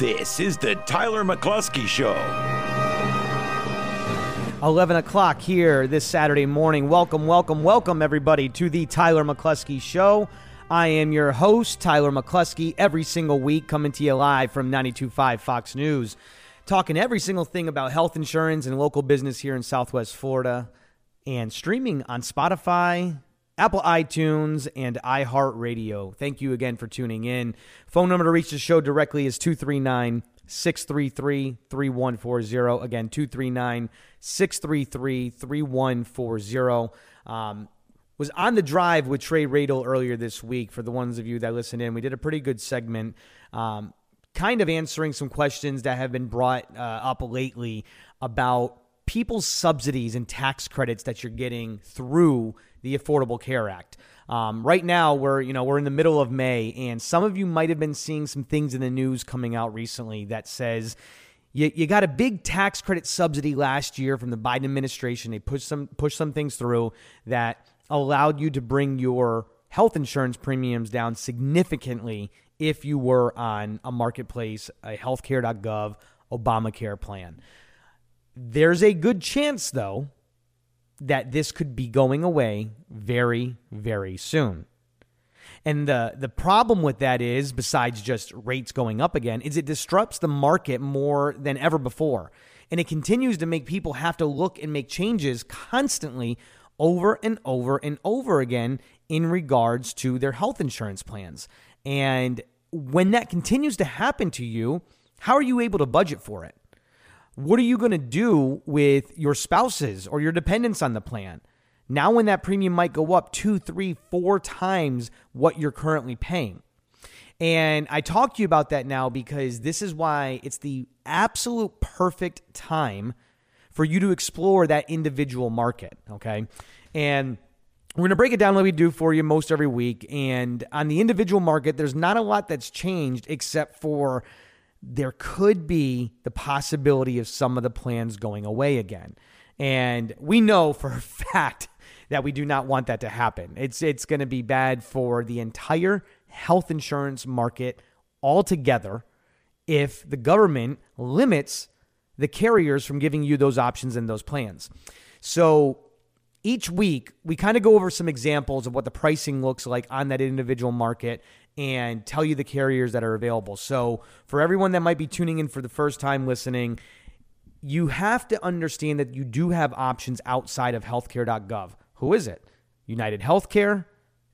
This is the Tyler McCluskey Show. 11 o'clock here this Saturday morning. Welcome, welcome, welcome, everybody, to the Tyler McCluskey Show. I am your host, Tyler McCluskey, every single week coming to you live from 92.5 Fox News, talking every single thing about health insurance and local business here in Southwest Florida, and streaming on Spotify, Apple iTunes, and iHeartRadio. Thank you again for tuning in. Phone number to reach the show directly is 239 633 3140. Again, 239 633 3140. Um, was on the drive with Trey Radel earlier this week. For the ones of you that listened in, we did a pretty good segment, um, kind of answering some questions that have been brought uh, up lately about people's subsidies and tax credits that you're getting through the Affordable Care Act. Um, right now, we're you know we're in the middle of May, and some of you might have been seeing some things in the news coming out recently that says you, you got a big tax credit subsidy last year from the Biden administration. They pushed some pushed some things through that allowed you to bring your health insurance premiums down significantly if you were on a marketplace, a healthcare.gov Obamacare plan. There's a good chance, though, that this could be going away very, very soon. And the the problem with that is, besides just rates going up again, is it disrupts the market more than ever before. And it continues to make people have to look and make changes constantly over and over and over again in regards to their health insurance plans. And when that continues to happen to you, how are you able to budget for it? What are you going to do with your spouses or your dependents on the plan? Now, when that premium might go up two, three, four times what you're currently paying. And I talk to you about that now because this is why it's the absolute perfect time for you to explore that individual market. Okay. And we're going to break it down like we do for you most every week. And on the individual market, there's not a lot that's changed except for there could be the possibility of some of the plans going away again. And we know for a fact that we do not want that to happen. It's it's going to be bad for the entire health insurance market altogether if the government limits the carriers from giving you those options and those plans. So each week we kind of go over some examples of what the pricing looks like on that individual market and tell you the carriers that are available. So, for everyone that might be tuning in for the first time listening, you have to understand that you do have options outside of healthcare.gov. Who is it? United Healthcare,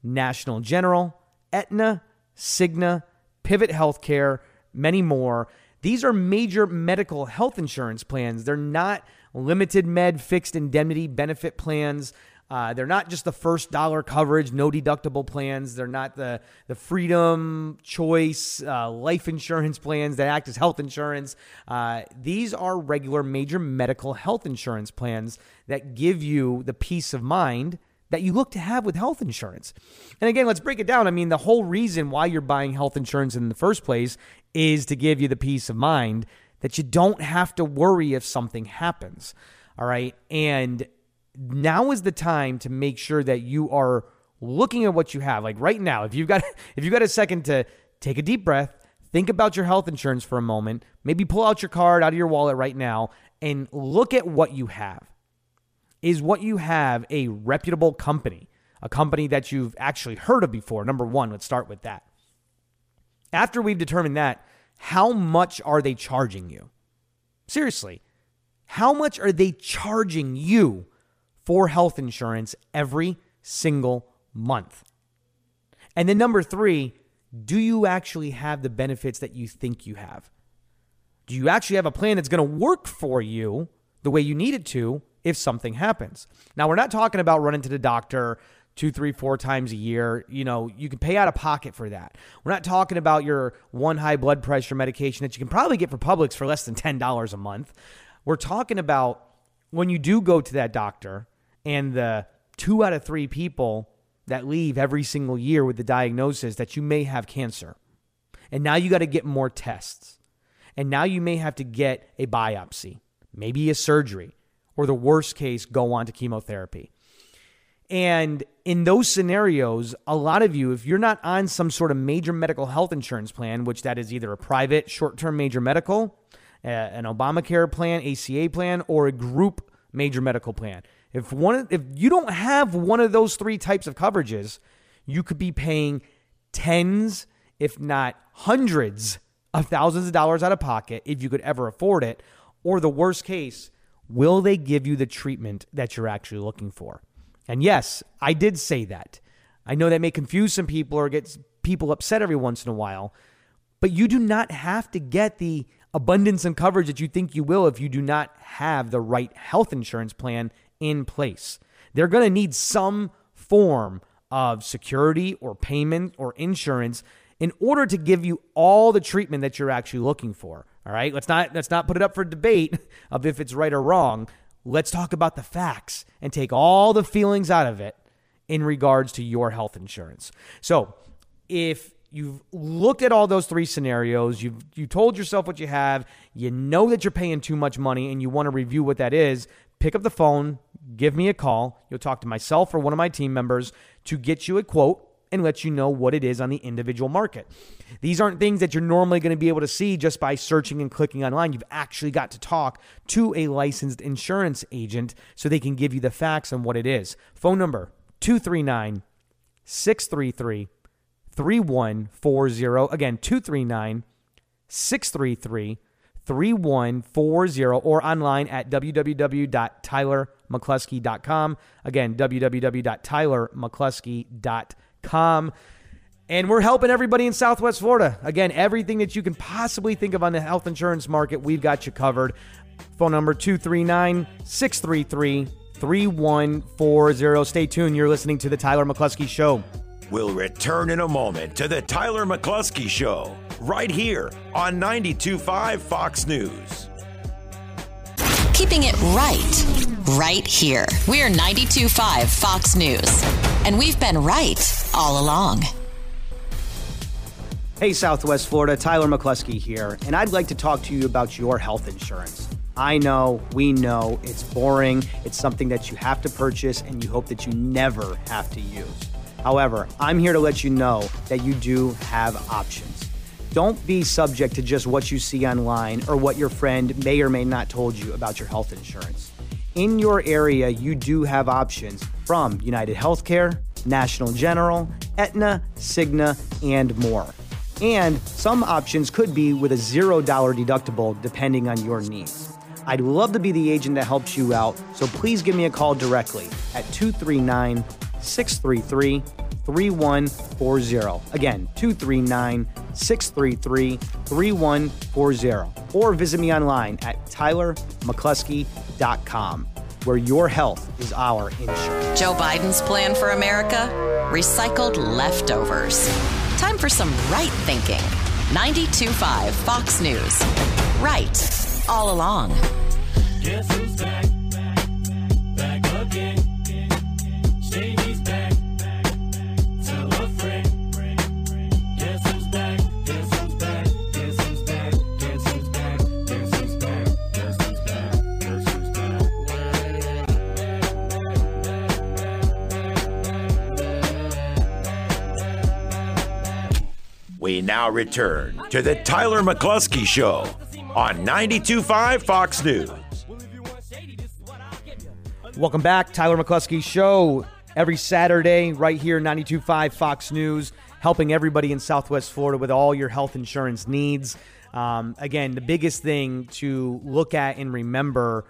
National General, Aetna, Cigna, Pivot Healthcare, many more. These are major medical health insurance plans. They're not limited med fixed indemnity benefit plans. Uh, they're not just the first dollar coverage, no deductible plans. They're not the the freedom choice uh, life insurance plans that act as health insurance. Uh, these are regular major medical health insurance plans that give you the peace of mind that you look to have with health insurance. And again, let's break it down. I mean, the whole reason why you're buying health insurance in the first place is to give you the peace of mind that you don't have to worry if something happens. All right. And now is the time to make sure that you are looking at what you have. Like right now, if you've got if you've got a second to take a deep breath, think about your health insurance for a moment, maybe pull out your card out of your wallet right now and look at what you have. Is what you have a reputable company? A company that you've actually heard of before. Number 1, let's start with that. After we've determined that, how much are they charging you? Seriously, how much are they charging you for health insurance every single month. And then number three, do you actually have the benefits that you think you have? Do you actually have a plan that's going to work for you the way you need it to if something happens? Now, we're not talking about running to the doctor two, three, four times a year. You know, you can pay out of pocket for that. We're not talking about your one high blood pressure medication that you can probably get for Publix for less than $10 a month. We're talking about when you do go to that doctor and the two out of three people that leave every single year with the diagnosis that you may have cancer. And now you got to get more tests. And now you may have to get a biopsy, maybe a surgery, or the worst case, go on to chemotherapy. And in those scenarios, a lot of you, if you're not on some sort of major medical health insurance plan, which that is either a private short term major medical, uh, an Obamacare plan, ACA plan, or a group major medical plan, if one if you don't have one of those three types of coverages, you could be paying tens, if not hundreds of thousands of dollars out of pocket if you could ever afford it. Or the worst case, will they give you the treatment that you're actually looking for? And yes, I did say that. I know that may confuse some people or get people upset every once in a while, but you do not have to get the abundance and coverage that you think you will if you do not have the right health insurance plan in place. They're going to need some form of security or payment or insurance in order to give you all the treatment that you're actually looking for. All right? Let's not let's not put it up for debate of if it's right or wrong. Let's talk about the facts and take all the feelings out of it in regards to your health insurance. So, if you've looked at all those three scenarios, you've you told yourself what you have, you know that you're paying too much money and you want to review what that is, pick up the phone, give me a call. You'll talk to myself or one of my team members to get you a quote and let you know what it is on the individual market. These aren't things that you're normally going to be able to see just by searching and clicking online. You've actually got to talk to a licensed insurance agent so they can give you the facts on what it is. Phone number 239 633 3140. Again, 239 633 3140 or online at www.tylermccluskey.com. Again, www.tylermccluskey.com. And we're helping everybody in Southwest Florida. Again, everything that you can possibly think of on the health insurance market, we've got you covered. Phone number 239 633 3140. Stay tuned. You're listening to The Tyler McCluskey Show. We'll return in a moment to The Tyler McCluskey Show, right here on 92.5 Fox News. Keeping it right, right here. We're 92.5 Fox News. And we've been right all along. Hey, Southwest Florida, Tyler McCluskey here, and I'd like to talk to you about your health insurance. I know, we know, it's boring, it's something that you have to purchase, and you hope that you never have to use. However, I'm here to let you know that you do have options. Don't be subject to just what you see online or what your friend may or may not told you about your health insurance. In your area, you do have options from United Healthcare, National General, Aetna, Cigna, and more. And some options could be with a $0 deductible depending on your needs. I'd love to be the agent that helps you out, so please give me a call directly at 239 633 3140. Again, 239 633 3140. Or visit me online at tylermccluskey.com, where your health is our insurance. Joe Biden's plan for America? Recycled leftovers. Time for some right thinking. 92.5 Fox News. Right all along. We now return to The Tyler McCluskey Show on 92.5 Fox News. Welcome back, Tyler McCluskey Show. Every Saturday, right here, 92.5 Fox News, helping everybody in Southwest Florida with all your health insurance needs. Um, again, the biggest thing to look at and remember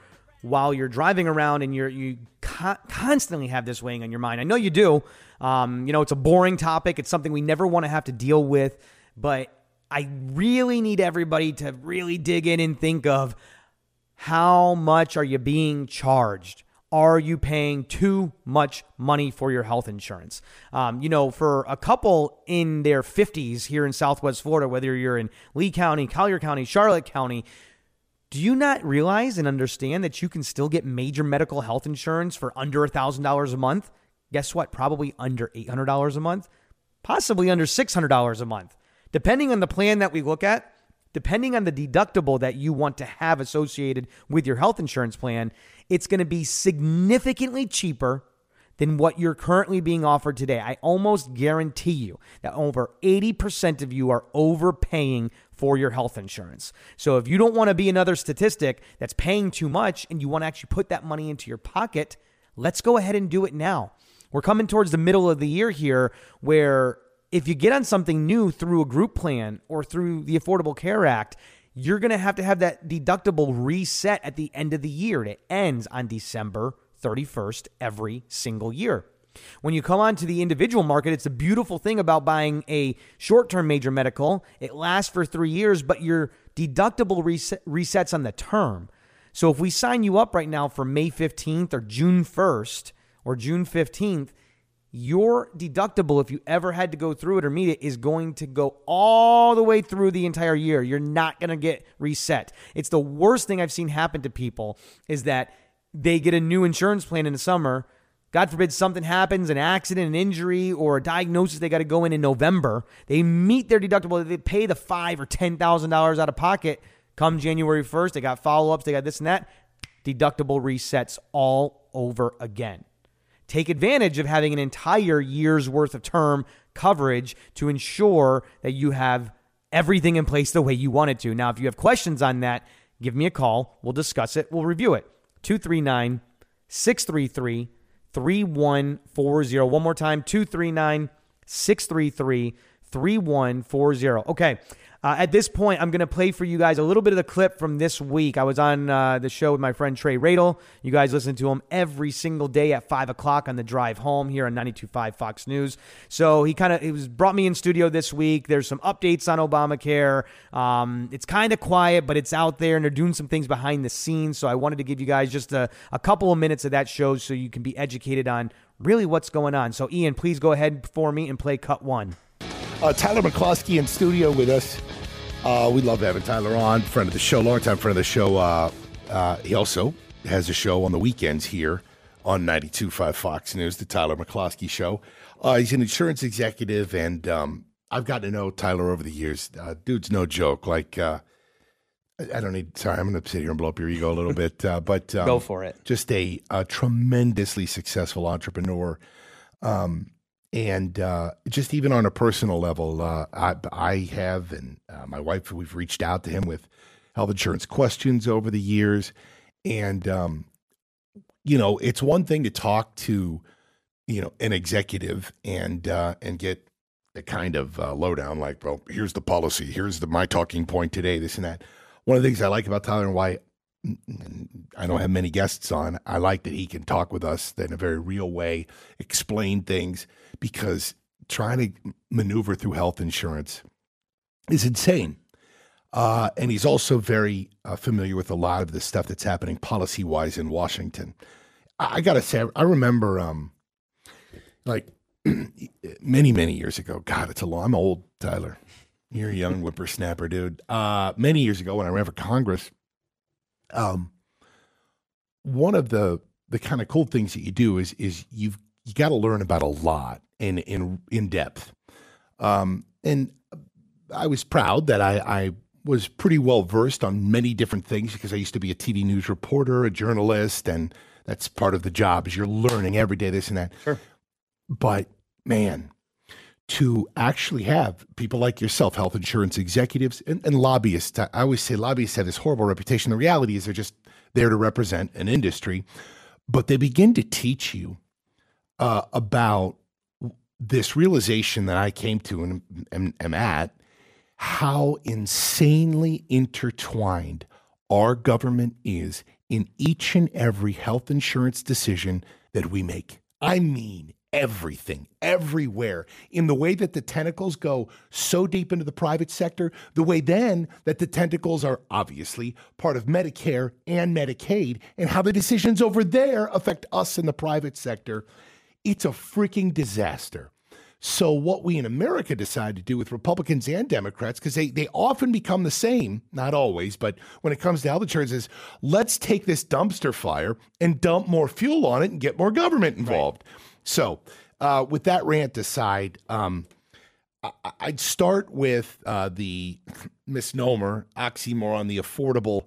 while you're driving around and you're you con- constantly have this weighing on your mind. I know you do. Um, you know, it's a boring topic. It's something we never want to have to deal with, but I really need everybody to really dig in and think of how much are you being charged? Are you paying too much money for your health insurance? Um, you know, for a couple in their 50s here in Southwest Florida, whether you're in Lee County, Collier County, Charlotte County, do you not realize and understand that you can still get major medical health insurance for under $1,000 a month? Guess what? Probably under $800 a month, possibly under $600 a month. Depending on the plan that we look at, depending on the deductible that you want to have associated with your health insurance plan, it's going to be significantly cheaper than what you're currently being offered today. I almost guarantee you that over 80% of you are overpaying for your health insurance. So if you don't want to be another statistic that's paying too much and you want to actually put that money into your pocket, let's go ahead and do it now. We're coming towards the middle of the year here where if you get on something new through a group plan or through the Affordable Care Act, you're going to have to have that deductible reset at the end of the year. It ends on December 31st every single year. When you come on to the individual market, it's a beautiful thing about buying a short term major medical. It lasts for three years, but your deductible reset, resets on the term. So if we sign you up right now for May 15th or June 1st or June 15th, your deductible, if you ever had to go through it or meet it, is going to go all the way through the entire year. You're not going to get reset. It's the worst thing I've seen happen to people is that they get a new insurance plan in the summer. God forbid something happens, an accident, an injury, or a diagnosis they got to go in in November. They meet their deductible. They pay the five or ten thousand dollars out of pocket. Come January first, they got follow ups. They got this and that. Deductible resets all over again. Take advantage of having an entire year's worth of term coverage to ensure that you have everything in place the way you want it to. Now, if you have questions on that, give me a call. We'll discuss it. We'll review it. 239 633 3140. One more time 239 633 3140. Okay. Uh, at this point, I'm going to play for you guys a little bit of the clip from this week. I was on uh, the show with my friend Trey Radel. You guys listen to him every single day at 5 o'clock on the drive home here on 92.5 Fox News. So he kind of he was brought me in studio this week. There's some updates on Obamacare. Um, it's kind of quiet, but it's out there, and they're doing some things behind the scenes. So I wanted to give you guys just a, a couple of minutes of that show so you can be educated on really what's going on. So, Ian, please go ahead for me and play cut one. Uh, Tyler McCloskey in studio with us. Uh, we love having Tyler on, friend of the show, longtime friend of the show. Uh, uh, he also has a show on the weekends here on 92.5 Fox News, the Tyler McCloskey Show. Uh, he's an insurance executive, and um, I've gotten to know Tyler over the years. Uh, dude's no joke. Like, uh, I don't need, sorry, I'm going to sit here and blow up your ego a little bit, uh, but um, Go for it. Just a, a tremendously successful entrepreneur. Um, and uh, just even on a personal level, uh, I, I have and uh, my wife, we've reached out to him with health insurance questions over the years. And, um, you know, it's one thing to talk to, you know, an executive and uh, and get the kind of uh, lowdown like, well, here's the policy, here's the my talking point today, this and that. One of the things I like about Tyler and why I don't have many guests on. I like that he can talk with us in a very real way, explain things, because trying to maneuver through health insurance is insane. Uh, and he's also very uh, familiar with a lot of the stuff that's happening policy wise in Washington. I, I got to say, I remember um, like many, many years ago. God, it's a long, I'm old, Tyler. You're a young whippersnapper, dude. Uh, many years ago when I ran for Congress, um, one of the the kind of cool things that you do is is you've you got to learn about a lot in in in depth. Um, and I was proud that I, I was pretty well versed on many different things because I used to be a TV news reporter, a journalist, and that's part of the job is you're learning every day this and that. Sure. But man, to actually have people like yourself, health insurance executives and, and lobbyists. I always say lobbyists have this horrible reputation. The reality is they're just there to represent an industry, but they begin to teach you uh, about this realization that I came to and am, am at how insanely intertwined our government is in each and every health insurance decision that we make. I mean, everything, everywhere, in the way that the tentacles go so deep into the private sector, the way then that the tentacles are obviously part of Medicare and Medicaid, and how the decisions over there affect us in the private sector. It's a freaking disaster. So, what we in America decide to do with Republicans and Democrats, because they, they often become the same, not always, but when it comes to health insurance, is let's take this dumpster fire and dump more fuel on it and get more government involved. So, uh, with that rant aside, um, I- I'd start with uh, the misnomer, oxymoron, the Affordable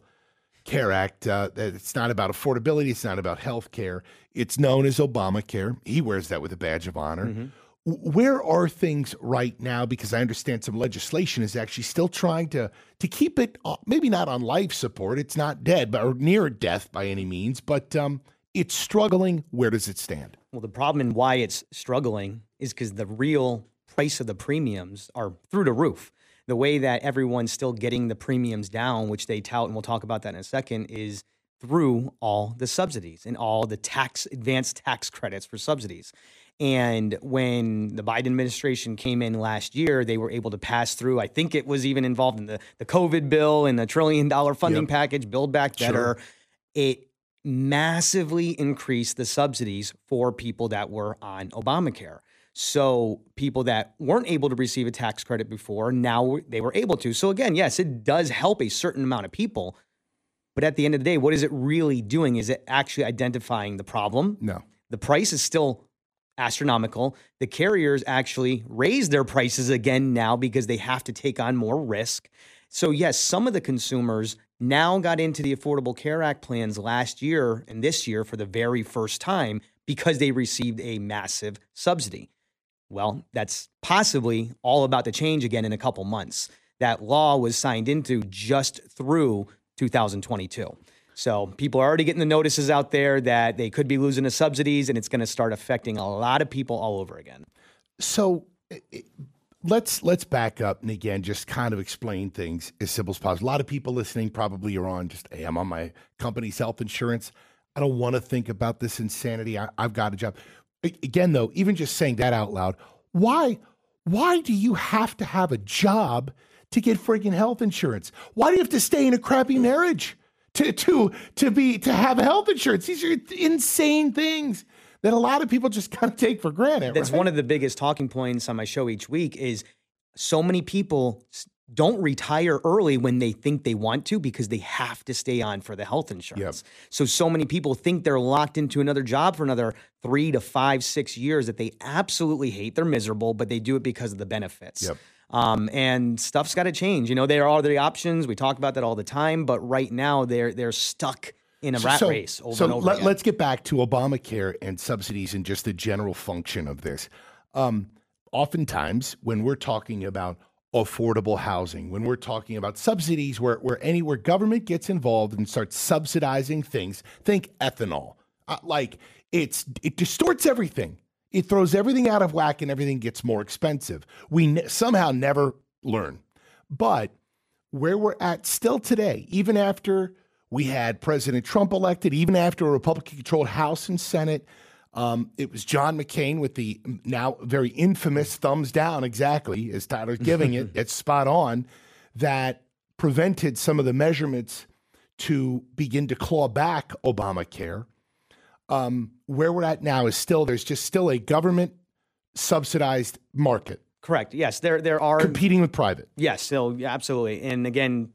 Care Act. Uh, that it's not about affordability. It's not about health care. It's known as Obamacare. He wears that with a badge of honor. W- Where are things right now? Because I understand some legislation is actually still trying to to keep it, uh, maybe not on life support. It's not dead, but or near death by any means. But um, it's struggling. Where does it stand? Well, the problem and why it's struggling is because the real price of the premiums are through the roof. The way that everyone's still getting the premiums down, which they tout, and we'll talk about that in a second, is through all the subsidies and all the tax advanced tax credits for subsidies. And when the Biden administration came in last year, they were able to pass through. I think it was even involved in the, the COVID bill and the trillion dollar funding Yep. package, Build Back Better. It massively increased the subsidies for people that were on Obamacare. So people that weren't able to receive a tax credit before, now they were able to. So again, yes, it does help a certain amount of people. But at the end of the day, what is it really doing? Is it actually identifying the problem? No. The price is still astronomical. The carriers actually raise their prices again now because they have to take on more risk. So, yes, some of the consumers now got into the Affordable Care Act plans last year and this year for the very first time because they received a massive subsidy. Well, that's possibly all about to change again in a couple months. That law was signed into just through 2022. So people are already getting the notices out there that they could be losing the subsidies and it's going to start affecting a lot of people all over again. So let's let's back up and again just kind of explain things as simple as possible. A lot of people listening probably are on just, hey, I'm on my company's health insurance. I don't want to think about this insanity. I, I've got a job. Again, though, even just saying that out loud, why why do you have to have a job to get freaking health insurance? Why do you have to stay in a crappy marriage to to to be to have health insurance? These are insane things that a lot of people just kind of take for granted. That's right? one of the biggest talking points on my show each week is so many people don't retire early when they think they want to because they have to stay on for the health insurance. So so many people think they're locked into another job for another 3 to 5 6 years that they absolutely hate. They're miserable, but they do it because of the benefits. Yep. Um, and stuff's got to change. You know, there are the options. We talk about that all the time, but right now they're they're stuck in a rat race over so and over let, again. us get back to Obamacare and subsidies and just the general function of this. Um, oftentimes, when we're talking about affordable housing, when we're talking about subsidies, where, where anywhere government gets involved and starts subsidizing things, think ethanol. Uh, like it's it distorts everything. It throws everything out of whack and everything gets more expensive. We ne- somehow never learn. But where we're at still today, even after we had President Trump elected, even after a Republican controlled House and Senate, um, it was John McCain with the now very infamous thumbs down, exactly as Tyler's giving it. It's spot on that prevented some of the measurements to begin to claw back Obamacare. Um, where we're at now is still there's just still a government subsidized market Correct. Yes, there there are competing with private. Yes, so absolutely. And again,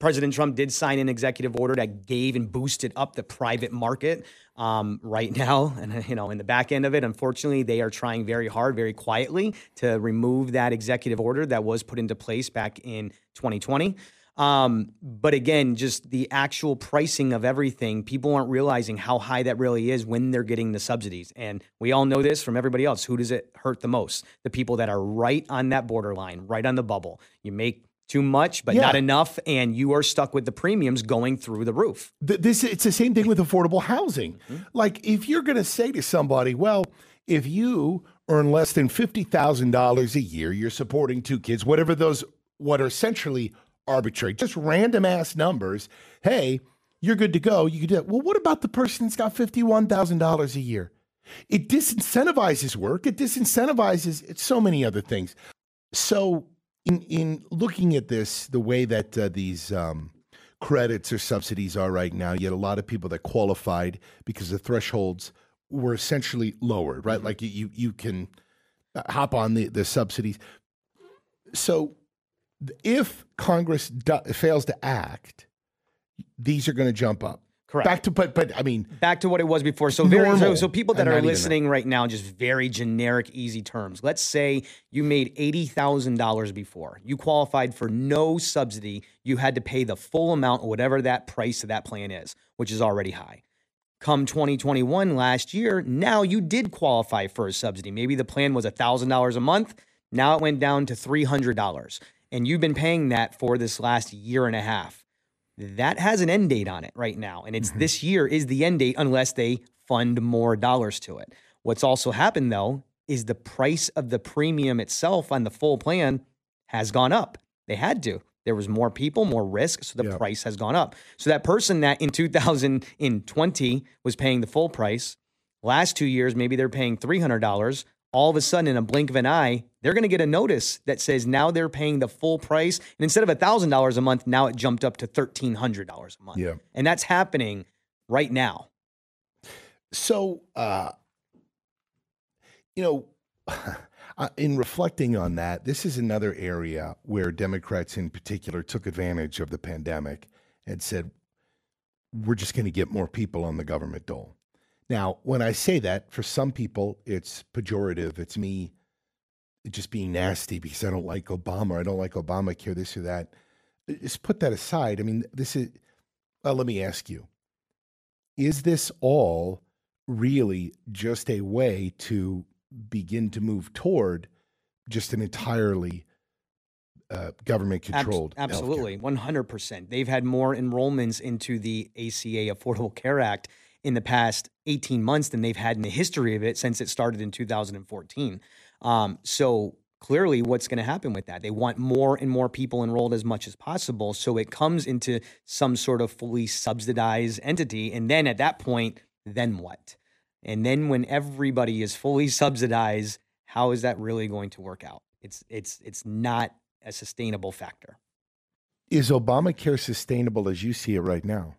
President Trump did sign an executive order that gave and boosted up the private market um, right now. And, you know, in the back end of it, unfortunately, they are trying very hard, very quietly to remove that executive order that was put into place back in 2020. Um, but again, just the actual pricing of everything, people aren't realizing how high that really is when they're getting the subsidies. And we all know this from everybody else. Who does it hurt the most? The people that are right on that borderline, right on the bubble. You make too much, but Yeah. not enough, and you are stuck with the premiums going through the roof. Th- this it's the same thing with affordable housing. Mm-hmm. Like if you're going to say to somebody, well, if you earn less than fifty thousand dollars a year, you're supporting two kids, whatever those what are essentially arbitrary, just random ass numbers. Hey, you're good to go. You could do it. Well, what about the person that's got fifty one thousand dollars a year? It disincentivizes work. It disincentivizes so many other things. So, in in looking at this, the way that uh, these um, credits or subsidies are right now, you had a lot of people that qualified because the thresholds were essentially lowered, right? Like you you, you can uh, hop on the, the subsidies. So, if Congress do, fails to act, these are going to jump up. Correct. Back to but but I mean back to what it was before. So very so, Normal. so people that are listening right now, just very generic, easy terms. Let's say you made eighty thousand dollars before. You qualified for no subsidy. You had to pay the full amount, whatever that price of that plan is, which is already high. Come 2021 last year, now you did qualify for a subsidy. Maybe the plan was $1,000 a month. Now it went down to $300. And you've been paying that for this last year and a half. That has an end date on it right now. And it's mm-hmm. this year is the end date unless they fund more dollars to it. What's also happened though is the price of the premium itself on the full plan has gone up. They had to. There was more people, more risk, so the Yeah. price has gone up. So that person that in 2020 was paying the full price, last two years maybe they're paying $300. All of a sudden, in a blink of an eye, they're going to get a notice that says now they're paying the full price, and instead of $1,000 a month, now it jumped up to $1,300 a month. Yeah. and that's happening right now. So, uh, you know, uh, in reflecting on that, this is another area where Democrats in particular took advantage of the pandemic and said, we're just going to get more people on the government dole. Now, when I say that, for some people, it's pejorative. It's me just being nasty because I don't like Obama. I don't like Obamacare, this or that. Just put that aside. I mean, this is, well, let me ask you is this all really just a way to begin to move toward just an entirely uh, government controlled? absolutely, 100%. They've had more enrollments into the ACA Affordable Care Act in the past 18 months than they've had in the history of it since it started in 2014. Um, so clearly, what's going to happen with that? They want more and more people enrolled as much as possible. So it comes into some sort of fully subsidized entity. And then at that point, then what? And then when everybody is fully subsidized, how is that really going to work out? It's it's it's not a sustainable factor. Is Obamacare sustainable as you see it right now?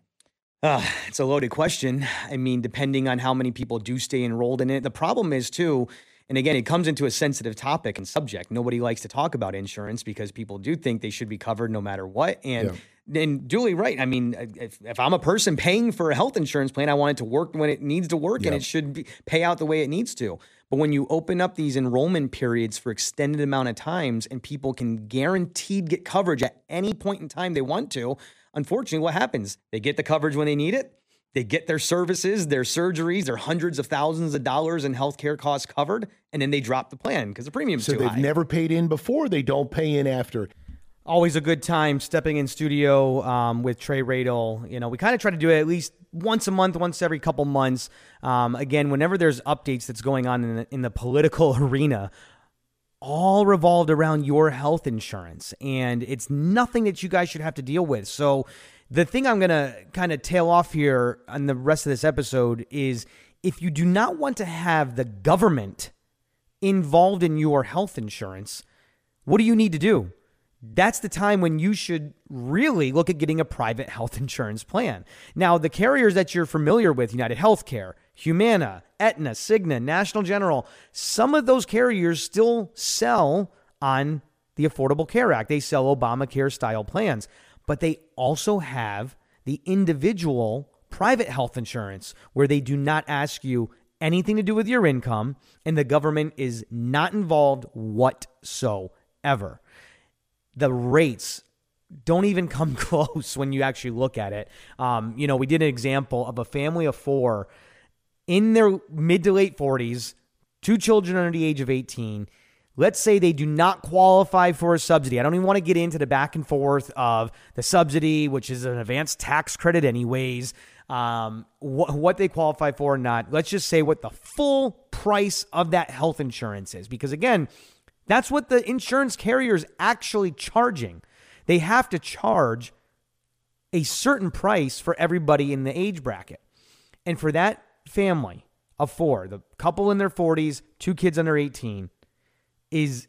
Uh, it's a loaded question. I mean, depending on how many people do stay enrolled in it. The problem is, too, and again, it comes into a sensitive topic and subject. Nobody likes to talk about insurance because people do think they should be covered no matter what. And and duly right. I mean, if, if I'm a person paying for a health insurance plan, I want it to work when it needs to work and it should be, pay out the way it needs to. But when you open up these enrollment periods for extended amount of times and people can guaranteed get coverage at any point in time they want to, unfortunately, what happens? They get the coverage when they need it. They get their services, their surgeries, their hundreds of thousands of dollars in healthcare costs covered, and then they drop the plan because the premium's So too they've never paid in before, they don't pay in after. Always a good time stepping in studio um, with Trey Radel. You know, we kind of try to do it at least once a month, once every couple months. Um, again, whenever there's updates that's going on in the, in the political arena, all revolved around your health insurance. And it's nothing that you guys should have to deal with. So, the thing I'm going to kind of tail off here on the rest of this episode is if you do not want to have the government involved in your health insurance, what do you need to do? That's the time when you should really look at getting a private health insurance plan. Now, the carriers that you're familiar with, United Healthcare, Humana, Aetna, Cigna, National General, some of those carriers still sell on the Affordable Care Act. They sell Obamacare style plans, but they also have the individual private health insurance where they do not ask you anything to do with your income and the government is not involved whatsoever. The rates don't even come close when you actually look at it. Um, you know, we did an example of a family of four in their mid to late 40s, two children under the age of 18. Let's say they do not qualify for a subsidy. I don't even want to get into the back and forth of the subsidy, which is an advanced tax credit, anyways, um, wh- what they qualify for or not. Let's just say what the full price of that health insurance is. Because again, that's what the insurance carrier is actually charging. They have to charge a certain price for everybody in the age bracket. And for that family of four, the couple in their 40s, two kids under 18, is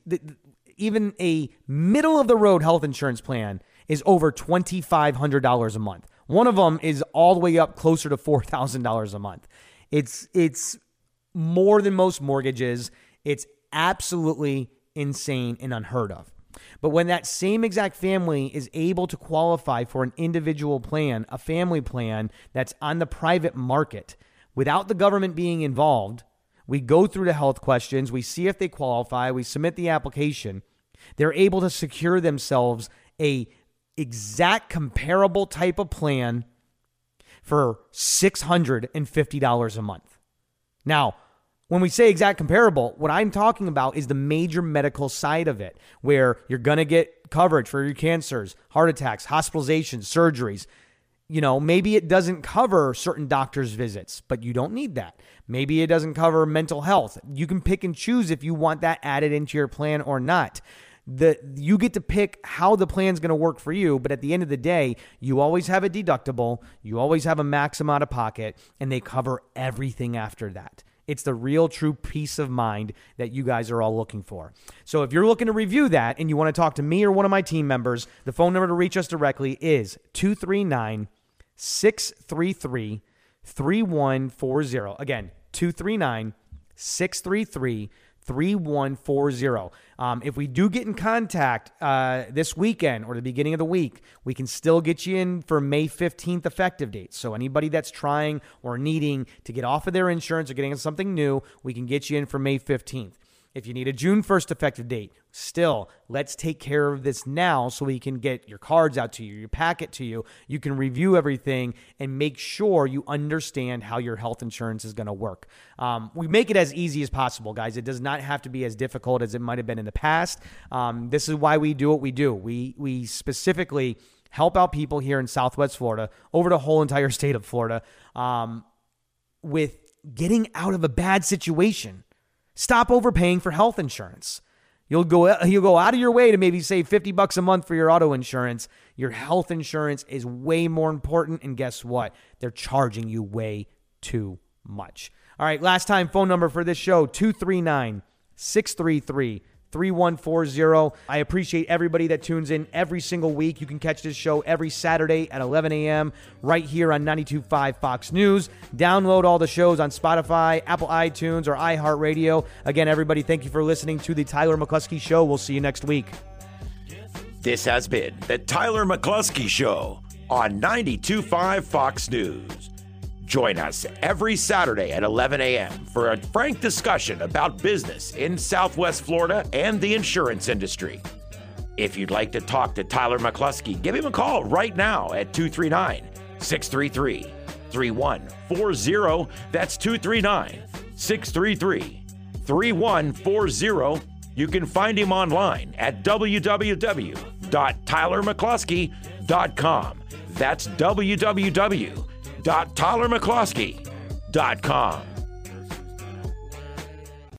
even a middle of the road health insurance plan is over $2500 a month. One of them is all the way up closer to $4000 a month. It's it's more than most mortgages. It's absolutely insane and unheard of. But when that same exact family is able to qualify for an individual plan, a family plan that's on the private market without the government being involved, we go through the health questions, we see if they qualify, we submit the application. They're able to secure themselves a exact comparable type of plan for $650 a month. Now, when we say exact comparable, what I'm talking about is the major medical side of it, where you're going to get coverage for your cancers, heart attacks, hospitalizations, surgeries. You know, maybe it doesn't cover certain doctor's visits, but you don't need that. Maybe it doesn't cover mental health. You can pick and choose if you want that added into your plan or not the you get to pick how the plan's going to work for you but at the end of the day you always have a deductible you always have a max amount of pocket and they cover everything after that it's the real true peace of mind that you guys are all looking for. So if you're looking to review that and you want to talk to me or one of my team members, the phone number to reach us directly is 239 633 3140. Again, 239 633 3140. Um, if we do get in contact uh, this weekend or the beginning of the week, we can still get you in for May 15th effective date. So, anybody that's trying or needing to get off of their insurance or getting something new, we can get you in for May 15th. If you need a June 1st effective date, still, let's take care of this now so we can get your cards out to you, your packet to you. You can review everything and make sure you understand how your health insurance is going to work. Um, we make it as easy as possible, guys. It does not have to be as difficult as it might have been in the past. Um, this is why we do what we do. We, we specifically help out people here in Southwest Florida, over the whole entire state of Florida, um, with getting out of a bad situation. Stop overpaying for health insurance. You'll go you'll go out of your way to maybe save 50 bucks a month for your auto insurance. Your health insurance is way more important and guess what? They're charging you way too much. All right, last time phone number for this show 239 633 3140. I appreciate everybody that tunes in every single week. You can catch this show every Saturday at 11 a.m. right here on 92.5 Fox News. Download all the shows on Spotify, Apple iTunes, or iHeartRadio. Again, everybody, thank you for listening to the Tyler McCluskey Show. We'll see you next week. This has been the Tyler McCluskey Show on 92.5 Fox News. Join us every Saturday at 11 a.m. for a frank discussion about business in Southwest Florida and the insurance industry. If you'd like to talk to Tyler McCluskey, give him a call right now at 239 633 3140. That's 239 633 3140. You can find him online at www.tylermccluskey.com. That's www.tylermccluskey.com.